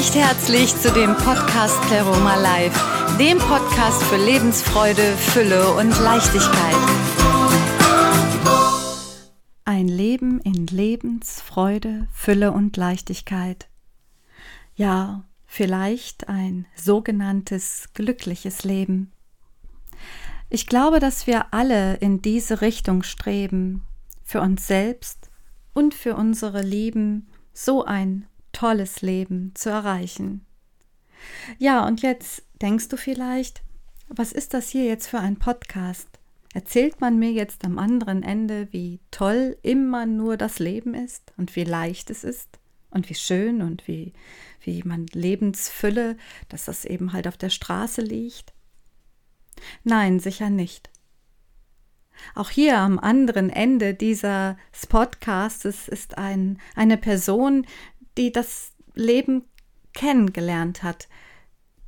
recht herzlich zu dem Podcast Pleroma Live, dem Podcast für Lebensfreude, Fülle und Leichtigkeit. Ein Leben in Lebensfreude, Fülle und Leichtigkeit. Ja, vielleicht ein sogenanntes glückliches Leben. Ich glaube, dass wir alle in diese Richtung streben, für uns selbst und für unsere Lieben so ein tolles Leben zu erreichen. Ja, und jetzt denkst du vielleicht, was ist das hier jetzt für ein Podcast? Erzählt man mir jetzt am anderen Ende, wie toll immer nur das Leben ist und wie leicht es ist und wie schön und wie, wie man Lebensfülle, dass das eben halt auf der Straße liegt? Nein, sicher nicht. Auch hier am anderen Ende dieses Podcasts ist ein, eine Person, die das Leben kennengelernt hat,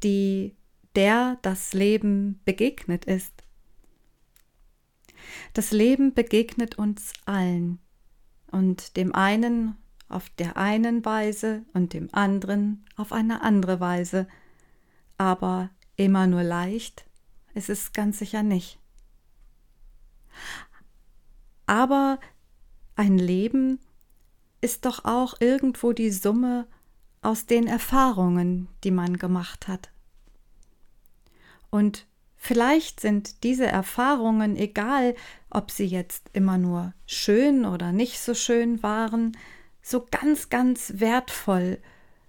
die der das Leben begegnet ist. Das Leben begegnet uns allen und dem einen auf der einen Weise und dem anderen auf eine andere Weise, aber immer nur leicht ist es ganz sicher nicht. Aber ein Leben ist doch auch irgendwo die Summe aus den Erfahrungen, die man gemacht hat. Und vielleicht sind diese Erfahrungen, egal ob sie jetzt immer nur schön oder nicht so schön waren, so ganz, ganz wertvoll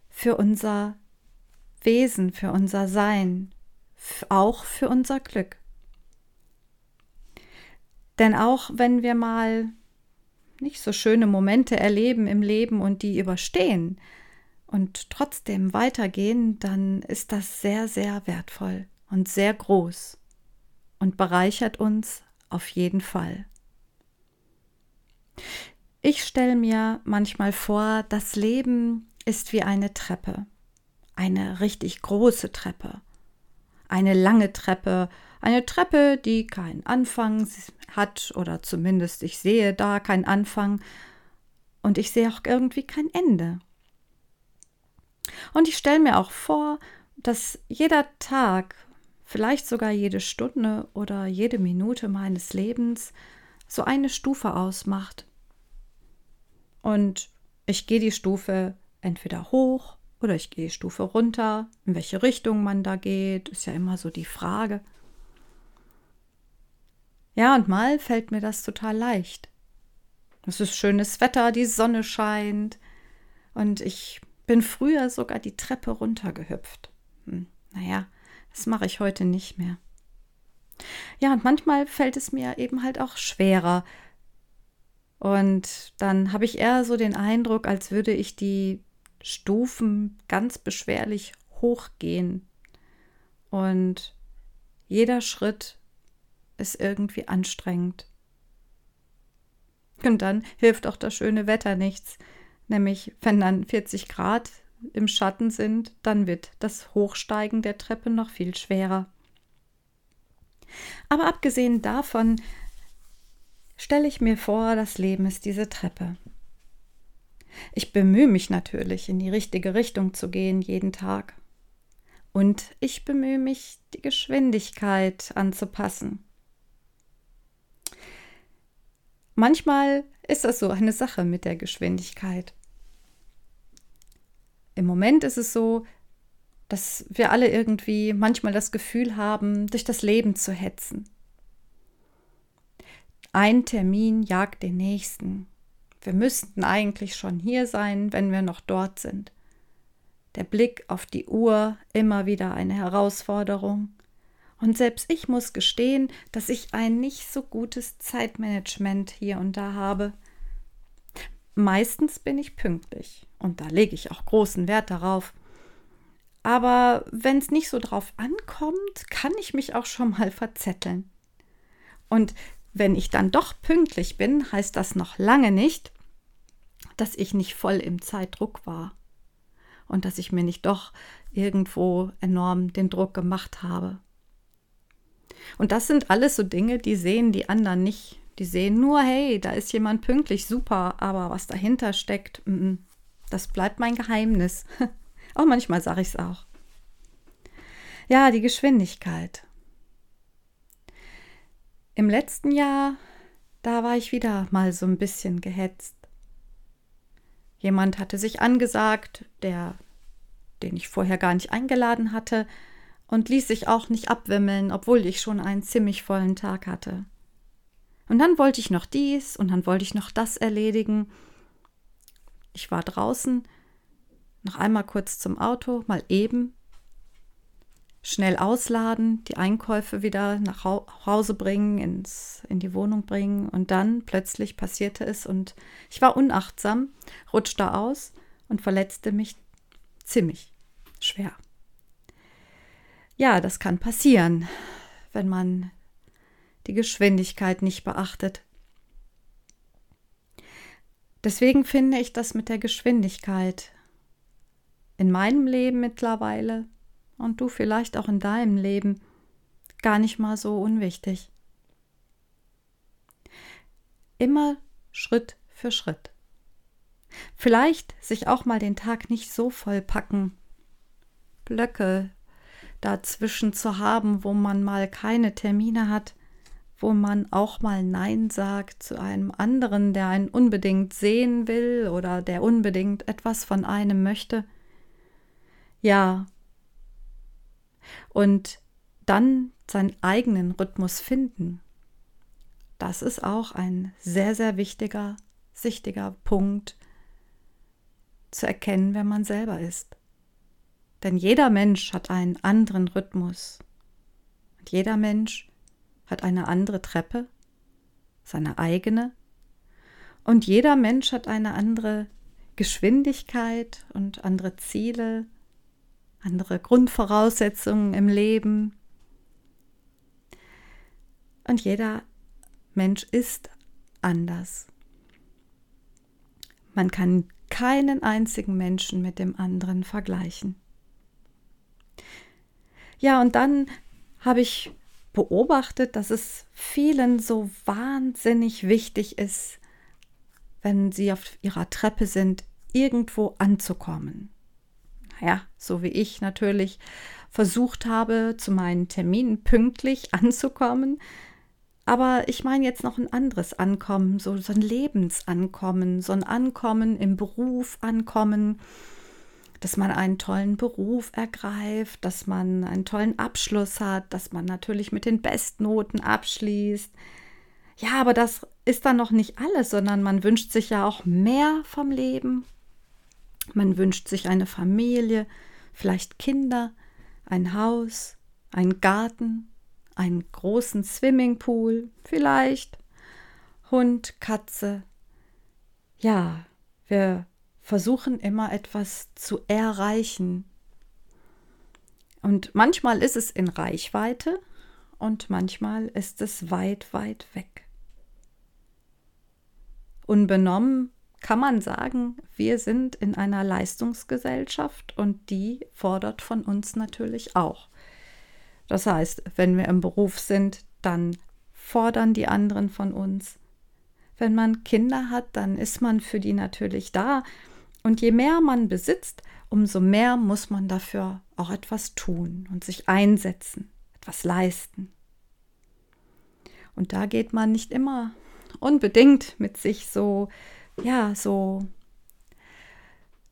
für unser Wesen, für unser Sein, auch für unser Glück. Denn auch wenn wir mal nicht so schöne Momente erleben im Leben und die überstehen und trotzdem weitergehen, dann ist das sehr, sehr wertvoll und sehr groß und bereichert uns auf jeden Fall. Ich stelle mir manchmal vor, das Leben ist wie eine Treppe, eine richtig große Treppe, eine lange Treppe, eine Treppe, die keinen Anfang hat oder zumindest ich sehe da keinen Anfang und ich sehe auch irgendwie kein Ende. Und ich stelle mir auch vor, dass jeder Tag, vielleicht sogar jede Stunde oder jede Minute meines Lebens so eine Stufe ausmacht. Und ich gehe die Stufe entweder hoch oder ich gehe die Stufe runter. In welche Richtung man da geht, ist ja immer so die Frage. Ja, und mal fällt mir das total leicht. Es ist schönes Wetter, die Sonne scheint und ich bin früher sogar die Treppe runtergehüpft. Hm, naja, das mache ich heute nicht mehr. Ja, und manchmal fällt es mir eben halt auch schwerer. Und dann habe ich eher so den Eindruck, als würde ich die Stufen ganz beschwerlich hochgehen. Und jeder Schritt ist irgendwie anstrengend. Und dann hilft auch das schöne Wetter nichts. Nämlich, wenn dann 40 Grad im Schatten sind, dann wird das Hochsteigen der Treppe noch viel schwerer. Aber abgesehen davon stelle ich mir vor, das Leben ist diese Treppe. Ich bemühe mich natürlich, in die richtige Richtung zu gehen jeden Tag. Und ich bemühe mich, die Geschwindigkeit anzupassen. Manchmal ist das so eine Sache mit der Geschwindigkeit. Im Moment ist es so, dass wir alle irgendwie manchmal das Gefühl haben, durch das Leben zu hetzen. Ein Termin jagt den nächsten. Wir müssten eigentlich schon hier sein, wenn wir noch dort sind. Der Blick auf die Uhr immer wieder eine Herausforderung. Und selbst ich muss gestehen, dass ich ein nicht so gutes Zeitmanagement hier und da habe. Meistens bin ich pünktlich und da lege ich auch großen Wert darauf. Aber wenn es nicht so drauf ankommt, kann ich mich auch schon mal verzetteln. Und wenn ich dann doch pünktlich bin, heißt das noch lange nicht, dass ich nicht voll im Zeitdruck war und dass ich mir nicht doch irgendwo enorm den Druck gemacht habe. Und das sind alles so Dinge, die sehen die anderen nicht. Die sehen nur, hey, da ist jemand pünktlich, super, aber was dahinter steckt, das bleibt mein Geheimnis. auch manchmal sage ich es auch. Ja, die Geschwindigkeit. Im letzten Jahr, da war ich wieder mal so ein bisschen gehetzt. Jemand hatte sich angesagt, der, den ich vorher gar nicht eingeladen hatte, und ließ sich auch nicht abwimmeln, obwohl ich schon einen ziemlich vollen Tag hatte. Und dann wollte ich noch dies und dann wollte ich noch das erledigen. Ich war draußen, noch einmal kurz zum Auto, mal eben, schnell ausladen, die Einkäufe wieder nach Hause bringen, ins, in die Wohnung bringen und dann plötzlich passierte es und ich war unachtsam, rutschte aus und verletzte mich ziemlich schwer. Ja, das kann passieren, wenn man die Geschwindigkeit nicht beachtet. Deswegen finde ich das mit der Geschwindigkeit in meinem Leben mittlerweile und du vielleicht auch in deinem Leben gar nicht mal so unwichtig. Immer Schritt für Schritt. Vielleicht sich auch mal den Tag nicht so voll packen, Blöcke dazwischen zu haben, wo man mal keine Termine hat, wo man auch mal Nein sagt zu einem anderen, der einen unbedingt sehen will oder der unbedingt etwas von einem möchte. Ja, und dann seinen eigenen Rhythmus finden. Das ist auch ein sehr, sehr wichtiger, sichtiger Punkt zu erkennen, wer man selber ist. Denn jeder Mensch hat einen anderen Rhythmus. Und jeder Mensch hat eine andere Treppe, seine eigene. Und jeder Mensch hat eine andere Geschwindigkeit und andere Ziele, andere Grundvoraussetzungen im Leben. Und jeder Mensch ist anders. Man kann keinen einzigen Menschen mit dem anderen vergleichen. Ja, und dann habe ich beobachtet, dass es vielen so wahnsinnig wichtig ist, wenn sie auf ihrer Treppe sind, irgendwo anzukommen ja, so wie ich natürlich versucht habe, zu meinen Terminen pünktlich anzukommen. Aber ich meine jetzt noch ein anderes Ankommen, so, so ein Lebensankommen, so ein Ankommen im Beruf ankommen, dass man einen tollen Beruf ergreift, dass man einen tollen Abschluss hat, dass man natürlich mit den Bestnoten abschließt. Ja, aber das ist dann noch nicht alles, sondern man wünscht sich ja auch mehr vom Leben. Man wünscht sich eine Familie, vielleicht Kinder, ein Haus, einen Garten, einen großen Swimmingpool, vielleicht Hund, Katze. Ja, wir versuchen immer etwas zu erreichen. Und manchmal ist es in Reichweite und manchmal ist es weit, weit weg. Unbenommen kann man sagen, wir sind in einer Leistungsgesellschaft und die fordert von uns natürlich auch. Das heißt, wenn wir im Beruf sind, dann fordern die anderen von uns. Wenn man Kinder hat, dann ist man für die natürlich da. Und je mehr man besitzt, umso mehr muss man dafür auch etwas tun und sich einsetzen, etwas leisten. Und da geht man nicht immer unbedingt mit sich so ja, so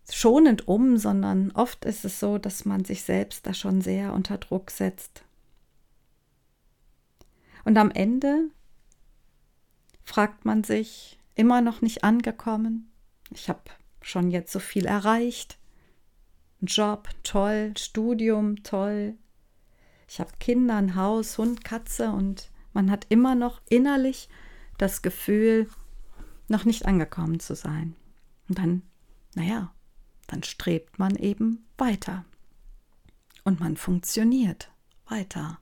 schonend um, sondern oft ist es so, dass man sich selbst da schon sehr unter Druck setzt. Und am Ende fragt man sich, immer noch nicht angekommen. Ich habe schon jetzt so viel erreicht. Job, toll, Studium, toll. Ich habe Kinder, ein Haus, Hund, Katze und man hat immer noch innerlich das Gefühl, noch nicht angekommen zu sein. Und dann, naja, dann strebt man eben weiter. Und man funktioniert weiter.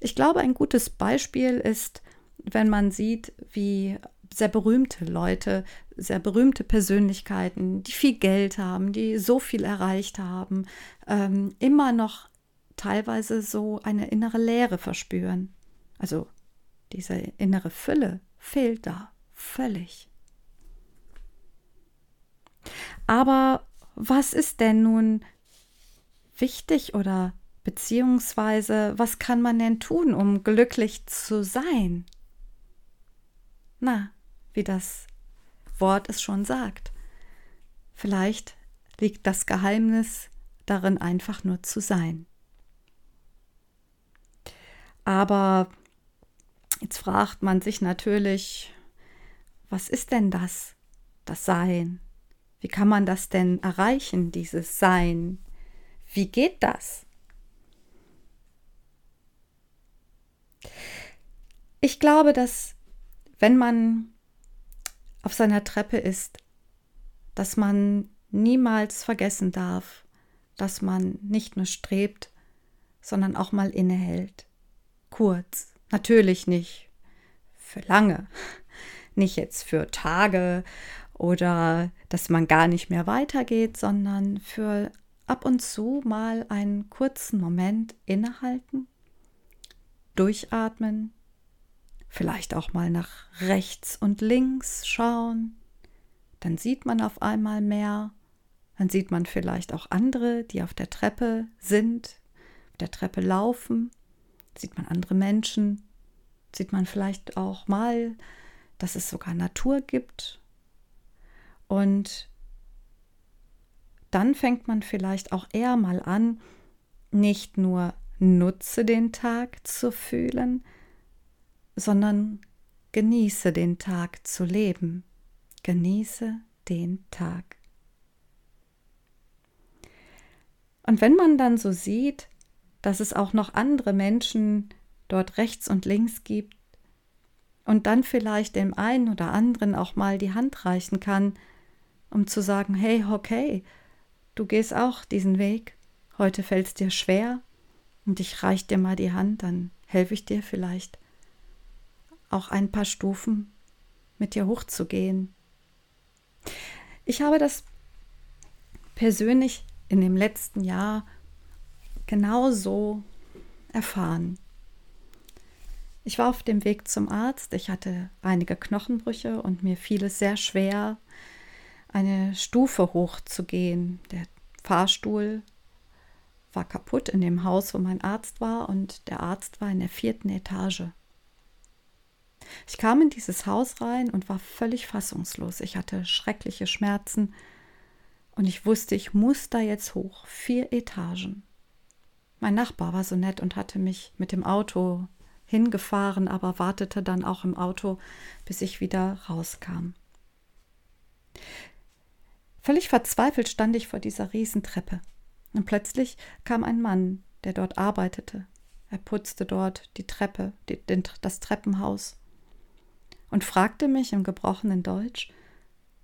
Ich glaube, ein gutes Beispiel ist, wenn man sieht, wie sehr berühmte Leute, sehr berühmte Persönlichkeiten, die viel Geld haben, die so viel erreicht haben, ähm, immer noch teilweise so eine innere Leere verspüren. Also diese innere Fülle fehlt da völlig. Aber was ist denn nun wichtig oder beziehungsweise was kann man denn tun, um glücklich zu sein? Na, wie das Wort es schon sagt. Vielleicht liegt das Geheimnis darin, einfach nur zu sein. Aber jetzt fragt man sich natürlich, was ist denn das, das Sein? Wie kann man das denn erreichen, dieses Sein? Wie geht das? Ich glaube, dass wenn man auf seiner Treppe ist, dass man niemals vergessen darf, dass man nicht nur strebt, sondern auch mal innehält. Kurz, natürlich nicht für lange, nicht jetzt für Tage oder dass man gar nicht mehr weitergeht, sondern für ab und zu mal einen kurzen Moment innehalten, durchatmen, vielleicht auch mal nach rechts und links schauen, dann sieht man auf einmal mehr, dann sieht man vielleicht auch andere, die auf der Treppe sind, auf der Treppe laufen, sieht man andere Menschen, sieht man vielleicht auch mal, dass es sogar Natur gibt. Und dann fängt man vielleicht auch eher mal an, nicht nur nutze den Tag zu fühlen, sondern genieße den Tag zu leben. Genieße den Tag. Und wenn man dann so sieht, dass es auch noch andere Menschen dort rechts und links gibt und dann vielleicht dem einen oder anderen auch mal die Hand reichen kann, um zu sagen, hey, okay, du gehst auch diesen Weg, heute fällt es dir schwer und ich reich dir mal die Hand, dann helfe ich dir vielleicht auch ein paar Stufen mit dir hochzugehen. Ich habe das persönlich in dem letzten Jahr genauso erfahren. Ich war auf dem Weg zum Arzt. Ich hatte einige Knochenbrüche und mir fiel es sehr schwer, eine Stufe hochzugehen. Der Fahrstuhl war kaputt in dem Haus, wo mein Arzt war, und der Arzt war in der vierten Etage. Ich kam in dieses Haus rein und war völlig fassungslos. Ich hatte schreckliche Schmerzen und ich wusste, ich muss da jetzt hoch, vier Etagen. Mein Nachbar war so nett und hatte mich mit dem Auto hingefahren, aber wartete dann auch im Auto, bis ich wieder rauskam. Völlig verzweifelt stand ich vor dieser Riesentreppe. Und plötzlich kam ein Mann, der dort arbeitete. Er putzte dort die Treppe, die, den, das Treppenhaus und fragte mich im gebrochenen Deutsch,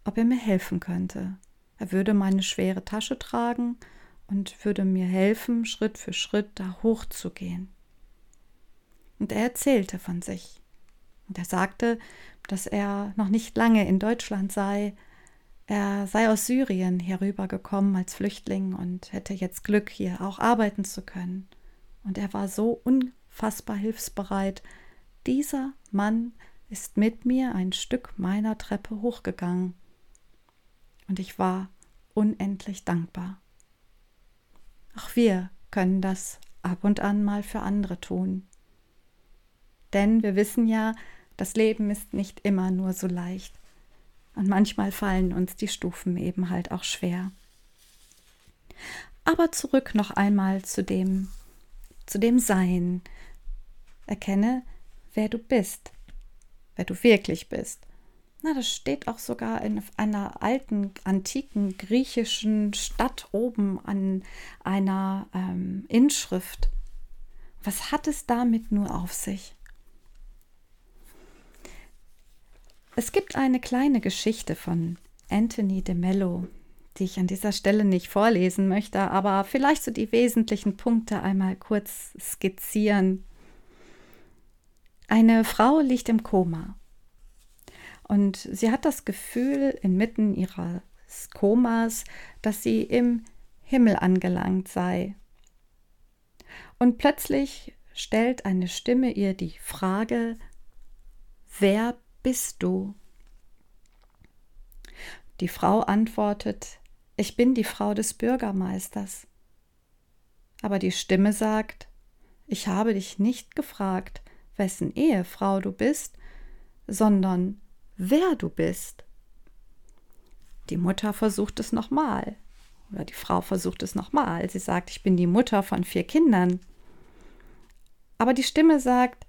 ob er mir helfen könnte. Er würde meine schwere Tasche tragen und würde mir helfen, Schritt für Schritt da hochzugehen. Und er erzählte von sich. Und er sagte, dass er noch nicht lange in Deutschland sei. Er sei aus Syrien herübergekommen als Flüchtling und hätte jetzt Glück, hier auch arbeiten zu können. Und er war so unfassbar hilfsbereit. Dieser Mann ist mit mir ein Stück meiner Treppe hochgegangen und ich war unendlich dankbar. Auch wir können das ab und an mal für andere tun. Denn wir wissen ja, das Leben ist nicht immer nur so leicht. Und manchmal fallen uns die Stufen eben halt auch schwer. Aber zurück noch einmal zu dem, zu dem Sein. Erkenne, wer du bist wer du wirklich bist. Na, das steht auch sogar in einer alten, antiken griechischen Stadt oben an einer ähm, Inschrift. Was hat es damit nur auf sich? Es gibt eine kleine Geschichte von Anthony de Mello, die ich an dieser Stelle nicht vorlesen möchte, aber vielleicht so die wesentlichen Punkte einmal kurz skizzieren. Eine Frau liegt im Koma und sie hat das Gefühl inmitten ihres Komas, dass sie im Himmel angelangt sei. Und plötzlich stellt eine Stimme ihr die Frage, wer bist du? Die Frau antwortet, ich bin die Frau des Bürgermeisters. Aber die Stimme sagt, ich habe dich nicht gefragt, wessen Ehefrau du bist, sondern wer du bist. Die Mutter versucht es nochmal. Oder die Frau versucht es nochmal. Sie sagt, ich bin die Mutter von vier Kindern. Aber die Stimme sagt,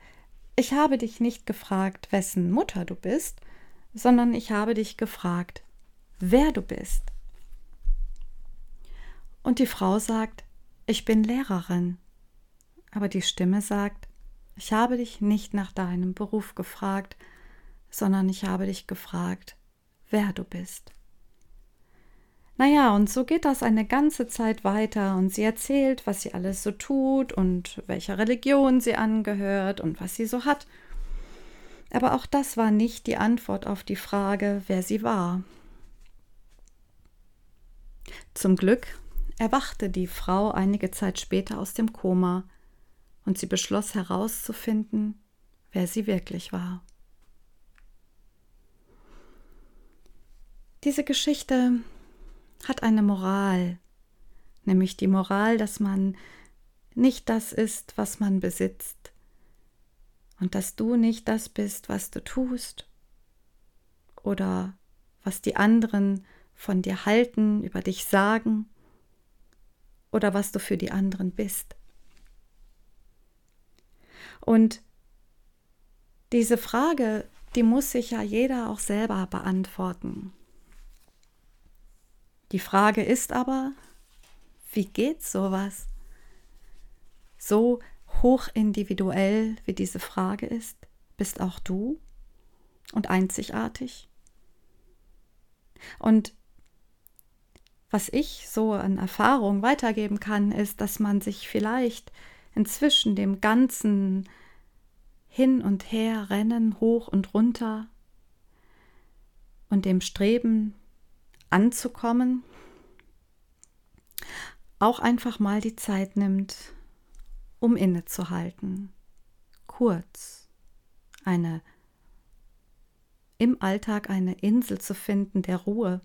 ich habe dich nicht gefragt, wessen Mutter du bist, sondern ich habe dich gefragt, wer du bist. Und die Frau sagt, ich bin Lehrerin. Aber die Stimme sagt, ich habe dich nicht nach deinem Beruf gefragt, sondern ich habe dich gefragt, wer du bist. Naja, und so geht das eine ganze Zeit weiter und sie erzählt, was sie alles so tut und welcher Religion sie angehört und was sie so hat. Aber auch das war nicht die Antwort auf die Frage, wer sie war. Zum Glück erwachte die Frau einige Zeit später aus dem Koma und sie beschloss herauszufinden, wer sie wirklich war. Diese Geschichte hat eine Moral, nämlich die Moral, dass man nicht das ist, was man besitzt und dass du nicht das bist, was du tust oder was die anderen von dir halten, über dich sagen oder was du für die anderen bist. Und diese Frage, die muss sich ja jeder auch selber beantworten. Die Frage ist aber, wie geht sowas? So hoch individuell wie diese Frage ist, bist auch du und einzigartig. Und was ich so an Erfahrung weitergeben kann, ist, dass man sich vielleicht inzwischen dem ganzen Hin und Her rennen, hoch und runter und dem Streben anzukommen, auch einfach mal die Zeit nimmt, um innezuhalten, kurz eine im Alltag eine Insel zu finden der Ruhe,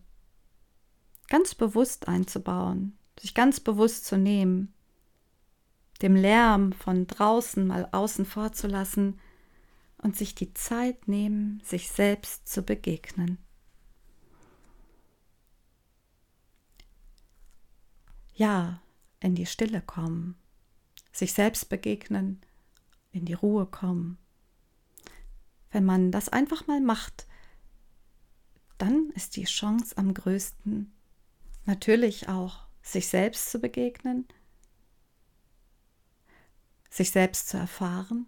ganz bewusst einzubauen, sich ganz bewusst zu nehmen, dem Lärm von draußen mal außen vor zu lassen und sich die Zeit nehmen, sich selbst zu begegnen. Ja, in die Stille kommen, sich selbst begegnen, in die Ruhe kommen. Wenn man das einfach mal macht, dann ist die Chance am größten, natürlich auch sich selbst zu begegnen, sich selbst zu erfahren.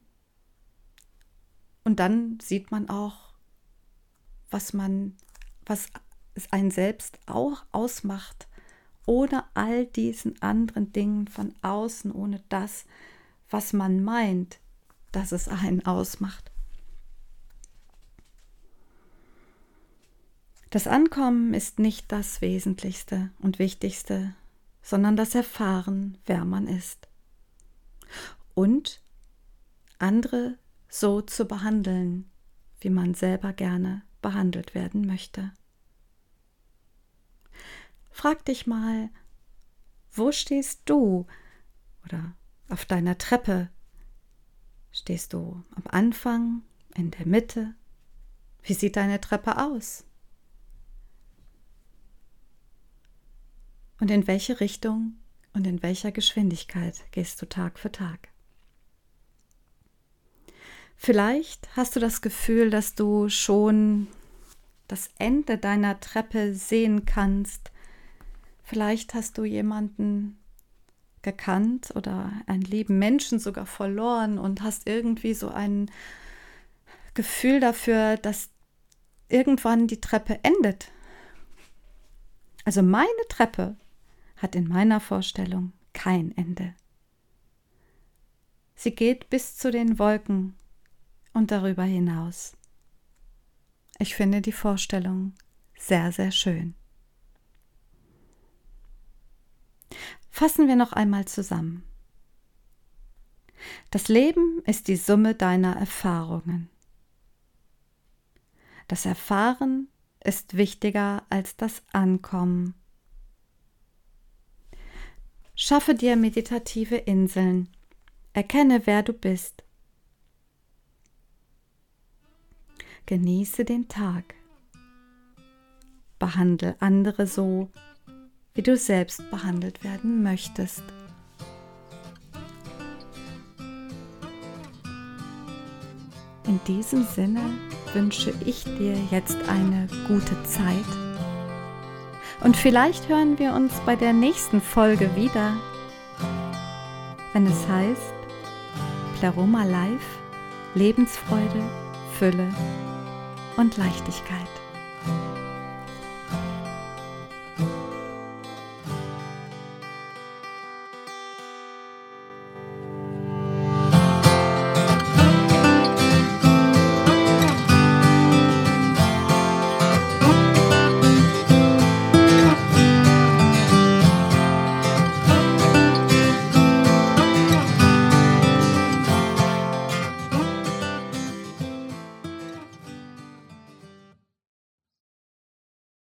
Und dann sieht man auch, was man, was es einen selbst auch ausmacht, ohne all diesen anderen Dingen von außen, ohne das, was man meint, dass es einen ausmacht. Das Ankommen ist nicht das Wesentlichste und Wichtigste, sondern das Erfahren, wer man ist. Und andere so zu behandeln, wie man selber gerne behandelt werden möchte. Frag dich mal, wo stehst du oder auf deiner Treppe? Stehst du am Anfang, in der Mitte? Wie sieht deine Treppe aus? Und in welche Richtung und in welcher Geschwindigkeit gehst du Tag für Tag? Vielleicht hast du das Gefühl, dass du schon das Ende deiner Treppe sehen kannst. Vielleicht hast du jemanden gekannt oder einen lieben Menschen sogar verloren und hast irgendwie so ein Gefühl dafür, dass irgendwann die Treppe endet. Also meine Treppe hat in meiner Vorstellung kein Ende. Sie geht bis zu den Wolken und darüber hinaus. Ich finde die Vorstellung sehr, sehr schön. Fassen wir noch einmal zusammen. Das Leben ist die Summe deiner Erfahrungen. Das Erfahren ist wichtiger als das Ankommen Schaffe dir meditative Inseln. Erkenne, wer du bist. Genieße den Tag. Behandle andere so, wie du selbst behandelt werden möchtest. In diesem Sinne wünsche ich dir jetzt eine gute Zeit. Und vielleicht hören wir uns bei der nächsten Folge wieder, wenn es heißt Pleroma Life, Lebensfreude, Fülle und Leichtigkeit.